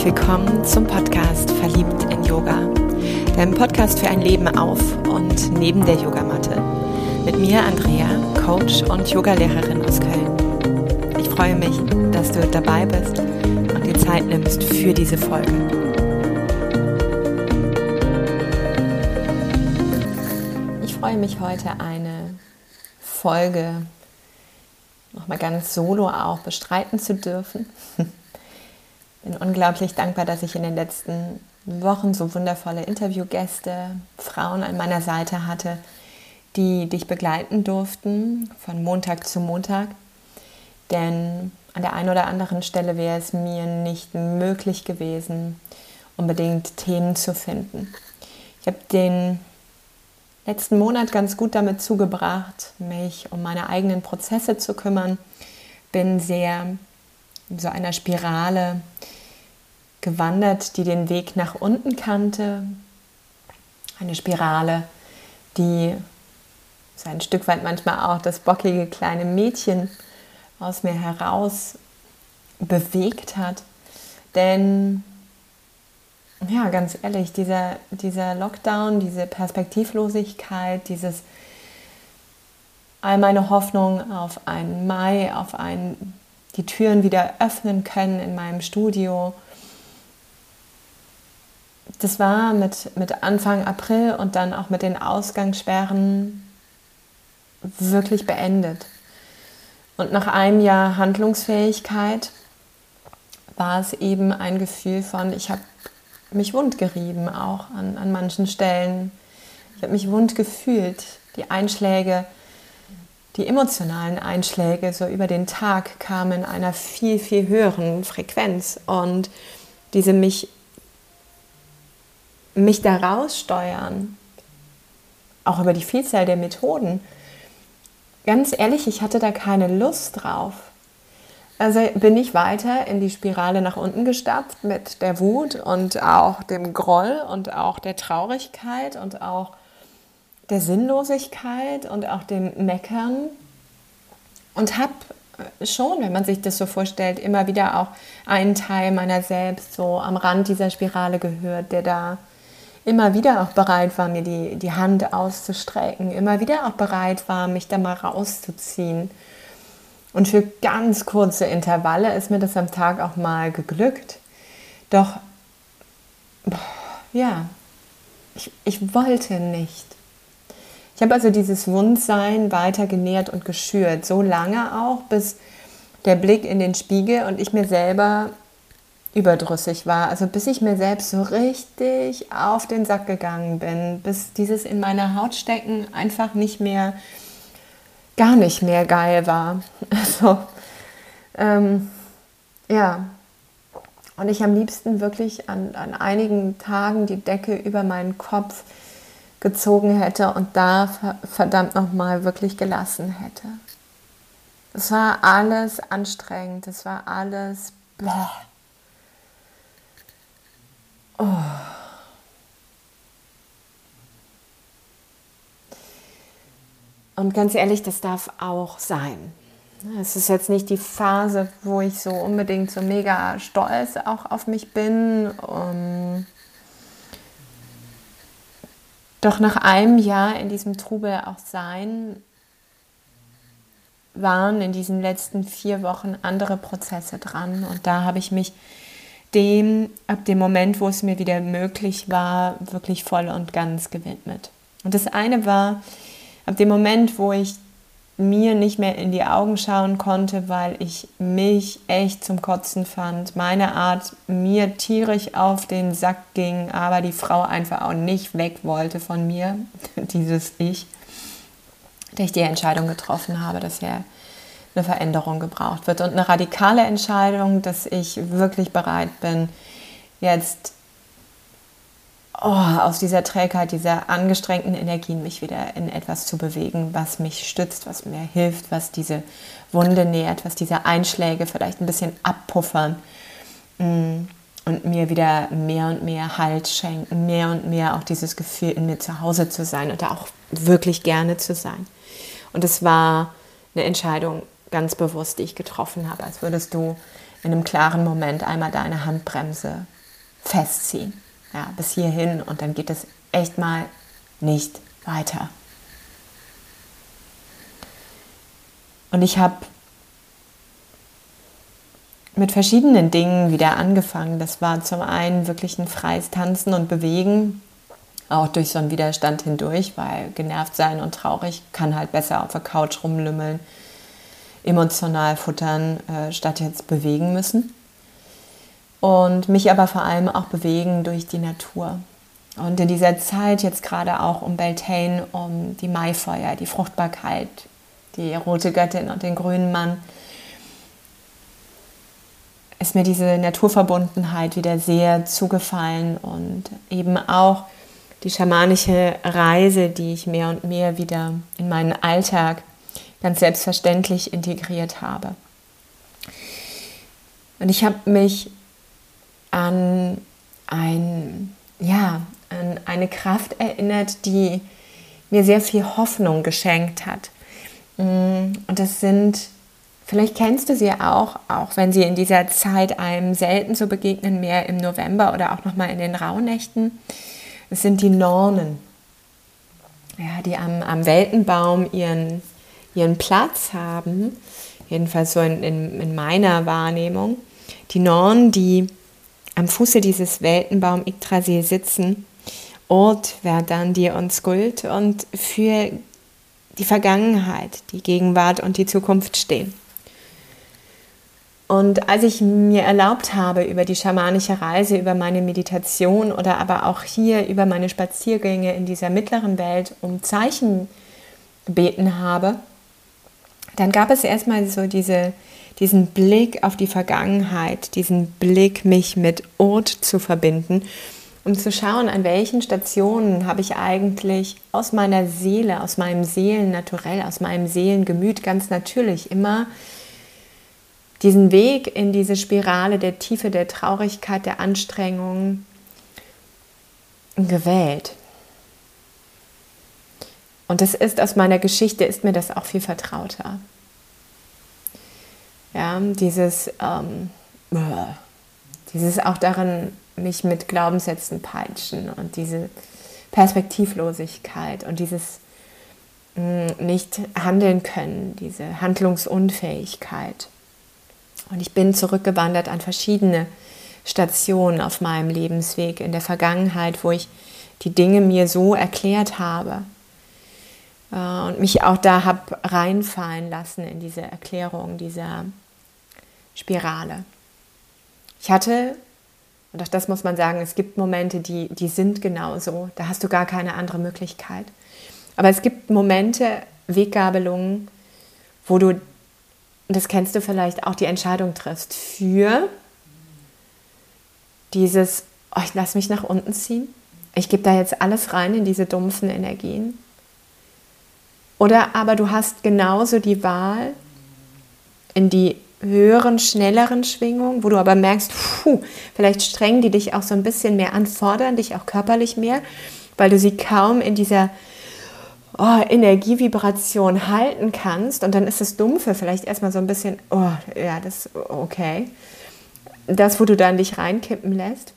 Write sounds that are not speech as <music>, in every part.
herzlich willkommen zum Podcast Verliebt in Yoga, deinem Podcast für ein Leben auf und neben der Yogamatte. Mit mir Andrea, Coach und Yogalehrerin aus Köln. Ich freue mich, dass du dabei bist und dir Zeit nimmst für diese Folge. Ich freue mich heute eine Folge nochmal ganz solo auch bestreiten zu dürfen. <laughs> bin unglaublich dankbar, dass ich in den letzten Wochen so wundervolle Interviewgäste, Frauen an meiner Seite hatte, die dich begleiten durften von Montag zu Montag. Denn an der einen oder anderen Stelle wäre es mir nicht möglich gewesen, unbedingt Themen zu finden. Ich habe den letzten Monat ganz gut damit zugebracht, mich um meine eigenen Prozesse zu kümmern. Bin sehr in so einer Spirale gewandert, die den Weg nach unten kannte. Eine Spirale, die so ein Stück weit manchmal auch das bockige kleine Mädchen aus mir heraus bewegt hat. Denn, ja, ganz ehrlich, dieser, dieser Lockdown, diese Perspektivlosigkeit, dieses all meine Hoffnung auf einen Mai, auf ein die Türen wieder öffnen können in meinem Studio. Das war mit, mit Anfang April und dann auch mit den Ausgangssperren wirklich beendet. Und nach einem Jahr Handlungsfähigkeit war es eben ein Gefühl von, ich habe mich wund gerieben, auch an, an manchen Stellen. Ich habe mich wund gefühlt. Die Einschläge die emotionalen Einschläge so über den Tag kamen in einer viel, viel höheren Frequenz und diese mich, mich daraus steuern, auch über die Vielzahl der Methoden. Ganz ehrlich, ich hatte da keine Lust drauf. Also bin ich weiter in die Spirale nach unten gestapft mit der Wut und auch dem Groll und auch der Traurigkeit und auch der Sinnlosigkeit und auch dem Meckern und habe schon, wenn man sich das so vorstellt, immer wieder auch einen Teil meiner selbst so am Rand dieser Spirale gehört, der da immer wieder auch bereit war, mir die, die Hand auszustrecken, immer wieder auch bereit war, mich da mal rauszuziehen. Und für ganz kurze Intervalle ist mir das am Tag auch mal geglückt. Doch, ja, ich, ich wollte nicht. Ich habe also dieses Wundsein weiter genährt und geschürt, so lange auch, bis der Blick in den Spiegel und ich mir selber überdrüssig war. Also bis ich mir selbst so richtig auf den Sack gegangen bin, bis dieses in meiner Haut stecken einfach nicht mehr, gar nicht mehr geil war. <laughs> Also, ähm, ja. Und ich am liebsten wirklich an, an einigen Tagen die Decke über meinen Kopf gezogen hätte und da verdammt nochmal wirklich gelassen hätte. Es war alles anstrengend, es war alles bläh. Oh. Und ganz ehrlich, das darf auch sein. Es ist jetzt nicht die Phase, wo ich so unbedingt so mega stolz auch auf mich bin. Um, doch nach einem Jahr in diesem Trubel auch sein, waren in diesen letzten vier Wochen andere Prozesse dran. Und da habe ich mich dem, ab dem Moment, wo es mir wieder möglich war, wirklich voll und ganz gewidmet. Und das eine war, ab dem Moment, wo ich mir nicht mehr in die Augen schauen konnte, weil ich mich echt zum Kotzen fand. Meine Art mir tierisch auf den Sack ging, aber die Frau einfach auch nicht weg wollte von mir, <laughs> dieses Ich, dass ich die Entscheidung getroffen habe, dass ja eine Veränderung gebraucht wird und eine radikale Entscheidung, dass ich wirklich bereit bin, jetzt oh, aus dieser Trägheit, dieser angestrengten Energien mich wieder in etwas zu bewegen, was mich stützt, was mir hilft, was diese Wunde nährt, was diese Einschläge vielleicht ein bisschen abpuffern mm, und mir wieder mehr und mehr Halt schenken, mehr und mehr auch dieses Gefühl, in mir zu Hause zu sein und da auch wirklich gerne zu sein. Und es war eine Entscheidung ganz bewusst, die ich getroffen habe, als würdest du in einem klaren Moment einmal deine Handbremse festziehen. Ja, bis hierhin und dann geht es echt mal nicht weiter. Und ich habe mit verschiedenen Dingen wieder angefangen. Das war zum einen wirklich ein freies Tanzen und Bewegen, auch durch so einen Widerstand hindurch, weil genervt sein und traurig kann halt besser auf der Couch rumlümmeln, emotional futtern, äh, statt jetzt bewegen müssen. Und mich aber vor allem auch bewegen durch die Natur. Und in dieser Zeit jetzt gerade auch um Beltane, um die Maifeuer, die Fruchtbarkeit, die rote Göttin und den grünen Mann, ist mir diese Naturverbundenheit wieder sehr zugefallen und eben auch die schamanische Reise, die ich mehr und mehr wieder in meinen Alltag ganz selbstverständlich integriert habe. Und ich habe mich an, ein, ja, an eine Kraft erinnert, die mir sehr viel Hoffnung geschenkt hat. Mm, und das sind Vielleicht kennst du sie auch, auch wenn sie in dieser Zeit einem selten so begegnen, mehr im November oder auch nochmal in den Rauhnächten. Es sind die Nornen, ja, die am, am Weltenbaum ihren, ihren Platz haben, jedenfalls so in, in, in meiner Wahrnehmung. Die Nornen, die am Fuße dieses Weltenbaum Yggdrasil sitzen, Ort, Verdun, dir und Skuld und für die Vergangenheit, die Gegenwart und die Zukunft stehen. Und als ich mir erlaubt habe, über die schamanische Reise, über meine Meditation oder aber auch hier über meine Spaziergänge in dieser mittleren Welt um Zeichen gebeten habe, dann gab es erstmal so diese, diesen Blick auf die Vergangenheit, diesen Blick, mich mit Ort zu verbinden, um zu schauen, an welchen Stationen habe ich eigentlich aus meiner Seele, aus meinem Seelennaturell, aus meinem Seelengemüt ganz natürlich immer diesen Weg in diese Spirale der Tiefe, der Traurigkeit, der Anstrengung gewählt. Und das ist aus meiner Geschichte, ist mir das auch viel vertrauter. Ja, dieses, ähm, dieses auch darin, mich mit Glaubenssätzen peitschen und diese Perspektivlosigkeit und dieses mh, mm, nicht handeln können, diese Handlungsunfähigkeit. Und ich bin zurückgewandert an verschiedene Stationen auf meinem Lebensweg in der Vergangenheit, wo ich die Dinge mir so erklärt habe äh, und mich auch da habe reinfallen lassen in diese Erklärung dieser Spirale. Ich hatte, und auch das muss man sagen, es gibt Momente, die, die sind genauso, da hast du gar keine andere Möglichkeit. Aber es gibt Momente, Weggabelungen, wo du und das kennst du vielleicht auch, die Entscheidung triffst für dieses, oh, ich lasse mich nach unten ziehen, ich gebe da jetzt alles rein in diese dumpfen Energien. Oder aber du hast genauso die Wahl in die höheren, schnelleren Schwingungen, wo du aber merkst, puh, vielleicht strengen die dich auch so ein bisschen mehr an, fordern dich auch körperlich mehr, weil du sie kaum in dieser oh, Energievibration halten kannst und dann ist das Dumpfe vielleicht erstmal so ein bisschen, oh, ja, das okay. Das, wo du dann dich reinkippen lässt.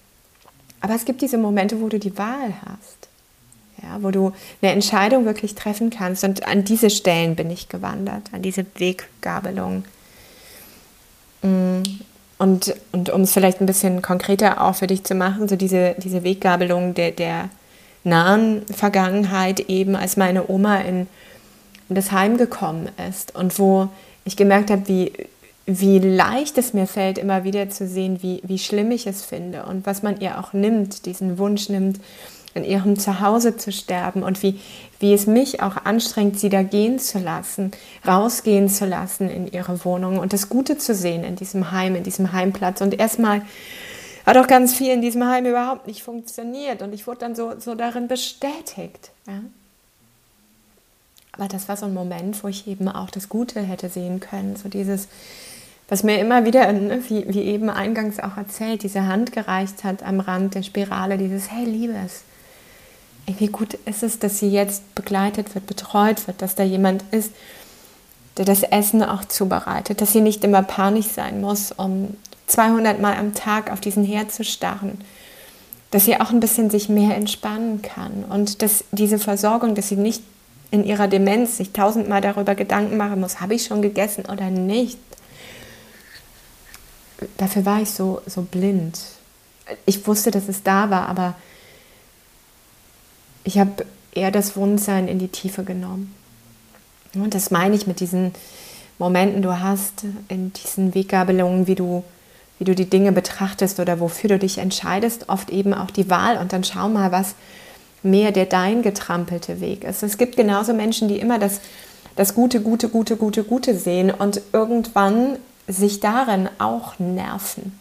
Aber es gibt diese Momente, wo du die Wahl hast. Ja, wo du eine Entscheidung wirklich treffen kannst. Und an diese Stellen bin ich gewandert, an diese Weggabelung. Mm, und, und um es vielleicht ein bisschen konkreter auch für dich zu machen, so diese, diese Weggabelung der, der nahen Vergangenheit eben, als meine Oma in, in das Heim gekommen ist und wo ich gemerkt habe, wie, wie leicht es mir fällt, immer wieder zu sehen, wie, wie schlimm ich es finde und was man ihr auch nimmt, diesen Wunsch nimmt, in ihrem Zuhause zu sterben und wie, wie es mich auch anstrengt, sie da gehen zu lassen, rausgehen zu lassen in ihre Wohnung und das Gute zu sehen in diesem Heim, in diesem Heimplatz und erstmal hat auch ganz viel in diesem Heim überhaupt nicht funktioniert und ich wurde dann so, so darin bestätigt. Ja? Aber das war so ein Moment, wo ich eben auch das Gute hätte sehen können, so dieses, was mir immer wieder, ne, wie, wie eben eingangs auch erzählt, diese Hand gereicht hat am Rand der Spirale, dieses Hey Liebes, wie gut ist es, dass sie jetzt begleitet wird, betreut wird, dass da jemand ist, der das Essen auch zubereitet, dass sie nicht immer panisch sein muss, um 200 Mal am Tag auf diesen Herd zu starren, dass sie auch ein bisschen sich mehr entspannen kann und dass diese Versorgung, dass sie nicht in ihrer Demenz sich tausendmal darüber Gedanken machen muss, habe ich schon gegessen oder nicht. Dafür war ich so, so blind. Ich wusste, dass es da war, aber ich habe eher das Wundsein in die Tiefe genommen. Und das meine ich mit diesen Momenten, du hast in diesen Weggabelungen, wie du, wie du die Dinge betrachtest oder wofür du dich entscheidest, oft eben auch die Wahl und dann schau mal, was mehr der dein getrampelte Weg ist. Es gibt genauso Menschen, die immer das, das Gute, Gute, Gute, Gute, Gute sehen und irgendwann sich darin auch nerven.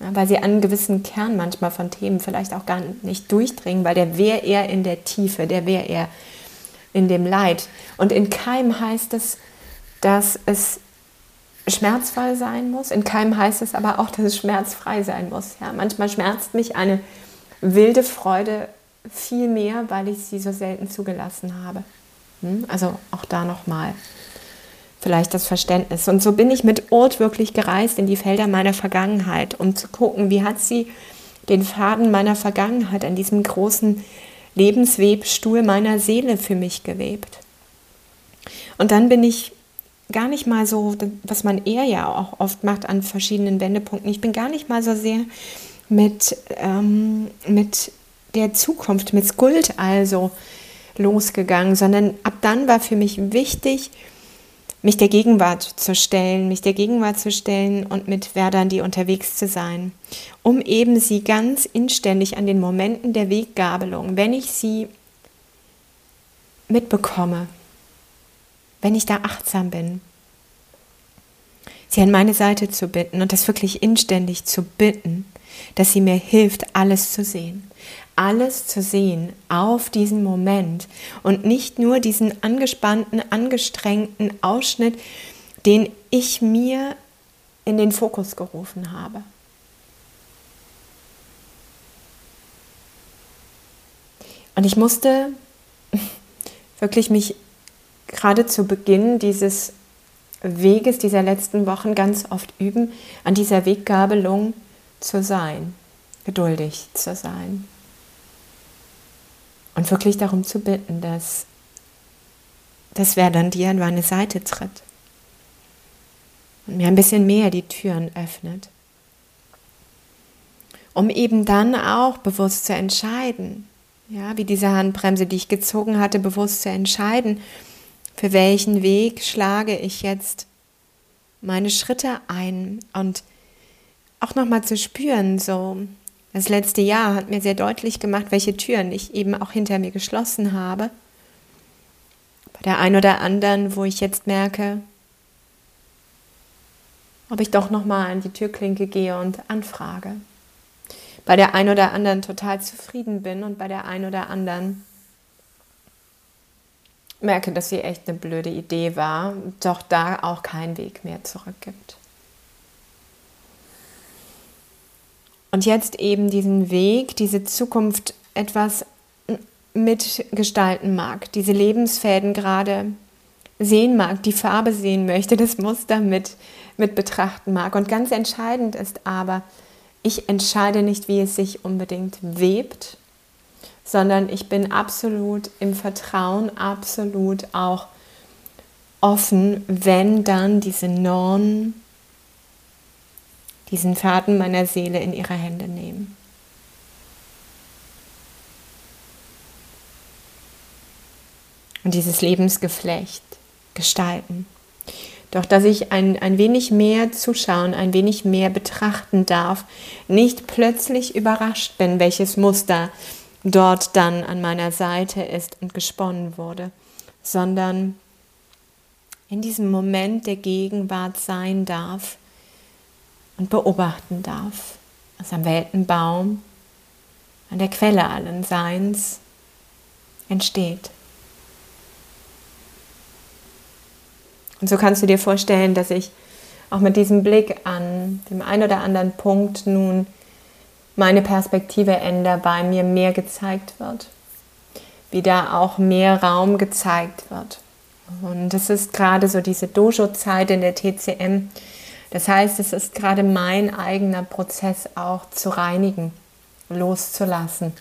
Weil sie einen gewissen Kern manchmal von Themen vielleicht auch gar nicht durchdringen, weil der wäre eher in der Tiefe, der wäre eher in dem Leid. Und in keinem heißt es, dass es schmerzvoll sein muss. In keinem heißt es aber auch, dass es schmerzfrei sein muss. Ja, manchmal schmerzt mich eine wilde Freude viel mehr, weil ich sie so selten zugelassen habe. Hm? Also auch da nochmal vielleicht das Verständnis. Und so bin ich mit Ort wirklich gereist in die Felder meiner Vergangenheit, um zu gucken, wie hat sie den Faden meiner Vergangenheit an diesem großen Lebenswebstuhl meiner Seele für mich gewebt. Und dann bin ich gar nicht mal so, was man eher ja auch oft macht an verschiedenen Wendepunkten, ich bin gar nicht mal so sehr mit, ähm, mit der Zukunft, mit Skuld also losgegangen, sondern ab dann war für mich wichtig, mich der Gegenwart zu stellen, mich der Gegenwart zu stellen und mit Verdandi unterwegs zu sein, um eben sie ganz inständig an den Momenten der Weggabelung, wenn ich sie mitbekomme, wenn ich da achtsam bin, sie an meine Seite zu bitten und das wirklich inständig zu bitten, dass sie mir hilft, alles zu sehen alles zu sehen auf diesen Moment und nicht nur diesen angespannten, angestrengten Ausschnitt, den ich mir in den Fokus gerufen habe. Und ich musste <laughs> wirklich mich gerade zu Beginn dieses Weges dieser letzten Wochen ganz oft üben, an dieser Weggabelung zu sein, geduldig zu sein. Und wirklich darum zu bitten, dass, dass wer dann dir an meine Seite tritt und mir ein bisschen mehr die Türen öffnet. Um eben dann auch bewusst zu entscheiden, ja, wie diese Handbremse, die ich gezogen hatte, bewusst zu entscheiden, für welchen Weg schlage ich jetzt meine Schritte ein und auch nochmal zu spüren, so das letzte Jahr hat mir sehr deutlich gemacht, welche Türen ich eben auch hinter mir geschlossen habe. Bei der einen oder anderen, wo ich jetzt merke, ob ich doch noch mal an die Türklinke gehe und anfrage. Bei der einen oder anderen total zufrieden bin und bei der einen oder anderen merke, dass sie echt eine blöde Idee war, doch da auch keinen Weg mehr zurück gibt. Und jetzt eben diesen Weg, diese Zukunft etwas mitgestalten mag, diese Lebensfäden gerade sehen mag, die Farbe sehen möchte, das Muster mit, mit betrachten mag. Und ganz entscheidend ist aber, ich entscheide nicht, wie es sich unbedingt webt, sondern ich bin absolut im Vertrauen, absolut auch offen, wenn dann diese Normen diesen Faden meiner Seele in ihre Hände nehmen. Und dieses Lebensgeflecht gestalten. Doch dass ich ein, ein wenig mehr zuschauen, ein wenig mehr betrachten darf, nicht plötzlich überrascht bin, welches Muster dort dann an meiner Seite ist und gesponnen wurde, sondern in diesem Moment der Gegenwart sein darf und beobachten darf, was am Weltenbaum, an der Quelle allen Seins entsteht. Und so kannst du dir vorstellen, dass ich auch mit diesem Blick an dem einen oder anderen Punkt nun meine Perspektive ändere, bei mir mehr gezeigt wird, wie da auch mehr Raum gezeigt wird. Und das ist gerade so diese Dojo-Zeit in der TCM, Das heißt, es ist gerade mein eigener Prozess auch zu reinigen, loszulassen,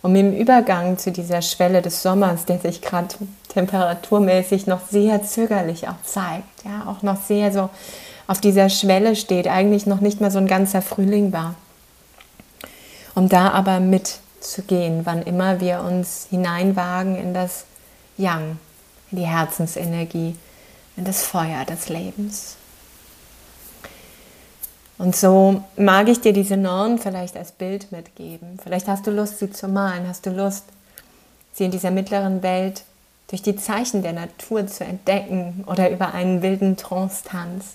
um im Übergang zu dieser Schwelle des Sommers, der sich gerade temperaturmäßig noch sehr zögerlich auch zeigt, ja, auch noch sehr so auf dieser Schwelle steht, eigentlich noch nicht mal so ein ganzer Frühling war. Um da aber mitzugehen, wann immer wir uns hineinwagen in das Yang, in die Herzensenergie, in das Feuer des Lebens. Und so mag ich dir diese Norn vielleicht als Bild mitgeben. Vielleicht hast du Lust, sie zu malen, hast du Lust, sie in dieser mittleren Welt durch die Zeichen der Natur zu entdecken oder über einen wilden Trance-Tanz.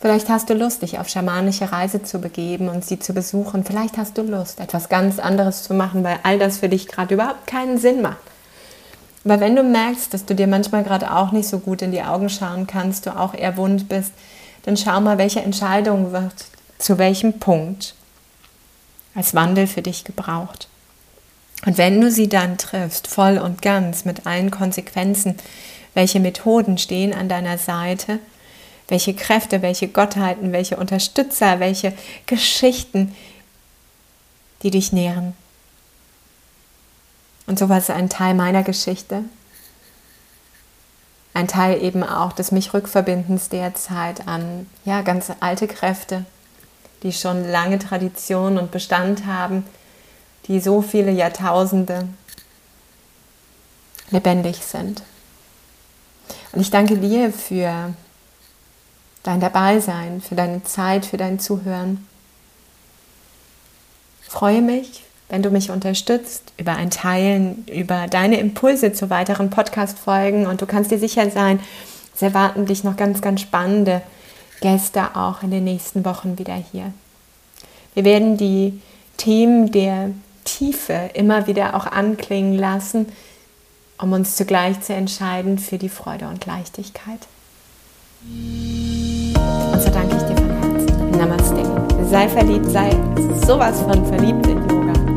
Vielleicht hast du Lust, dich auf schamanische Reise zu begeben und sie zu besuchen. Vielleicht hast du Lust, etwas ganz anderes zu machen, weil all das für dich gerade überhaupt keinen Sinn macht. Aber wenn du merkst, dass du dir manchmal gerade auch nicht so gut in die Augen schauen kannst, du auch eher wund bist, dann schau mal, welche Entscheidung wird zu welchem Punkt als Wandel für dich gebraucht. Und wenn du sie dann triffst, voll und ganz, mit allen Konsequenzen, welche Methoden stehen an deiner Seite, welche Kräfte, welche Gottheiten, welche Unterstützer, welche Geschichten, die dich nähren. Und sowas ist ein Teil meiner Geschichte, ein Teil eben auch des mich Rückverbindens derzeit an ja, ganz alte Kräfte, die schon lange Tradition und Bestand haben, die so viele Jahrtausende lebendig sind. Und ich danke dir für dein Dabeisein, für deine Zeit, für dein Zuhören. Freue mich, wenn du mich unterstützt über ein Teilen, über deine Impulse zu weiteren Podcast-Folgen. Und du kannst dir sicher sein, es erwarten dich noch ganz, ganz spannende Gäste auch in den nächsten Wochen wieder hier. Wir werden die Themen der Tiefe immer wieder auch anklingen lassen, um uns zugleich zu entscheiden für die Freude und Leichtigkeit. Und so danke ich dir von Herzen. Namaste. Sei verliebt, sei sowas von verliebt in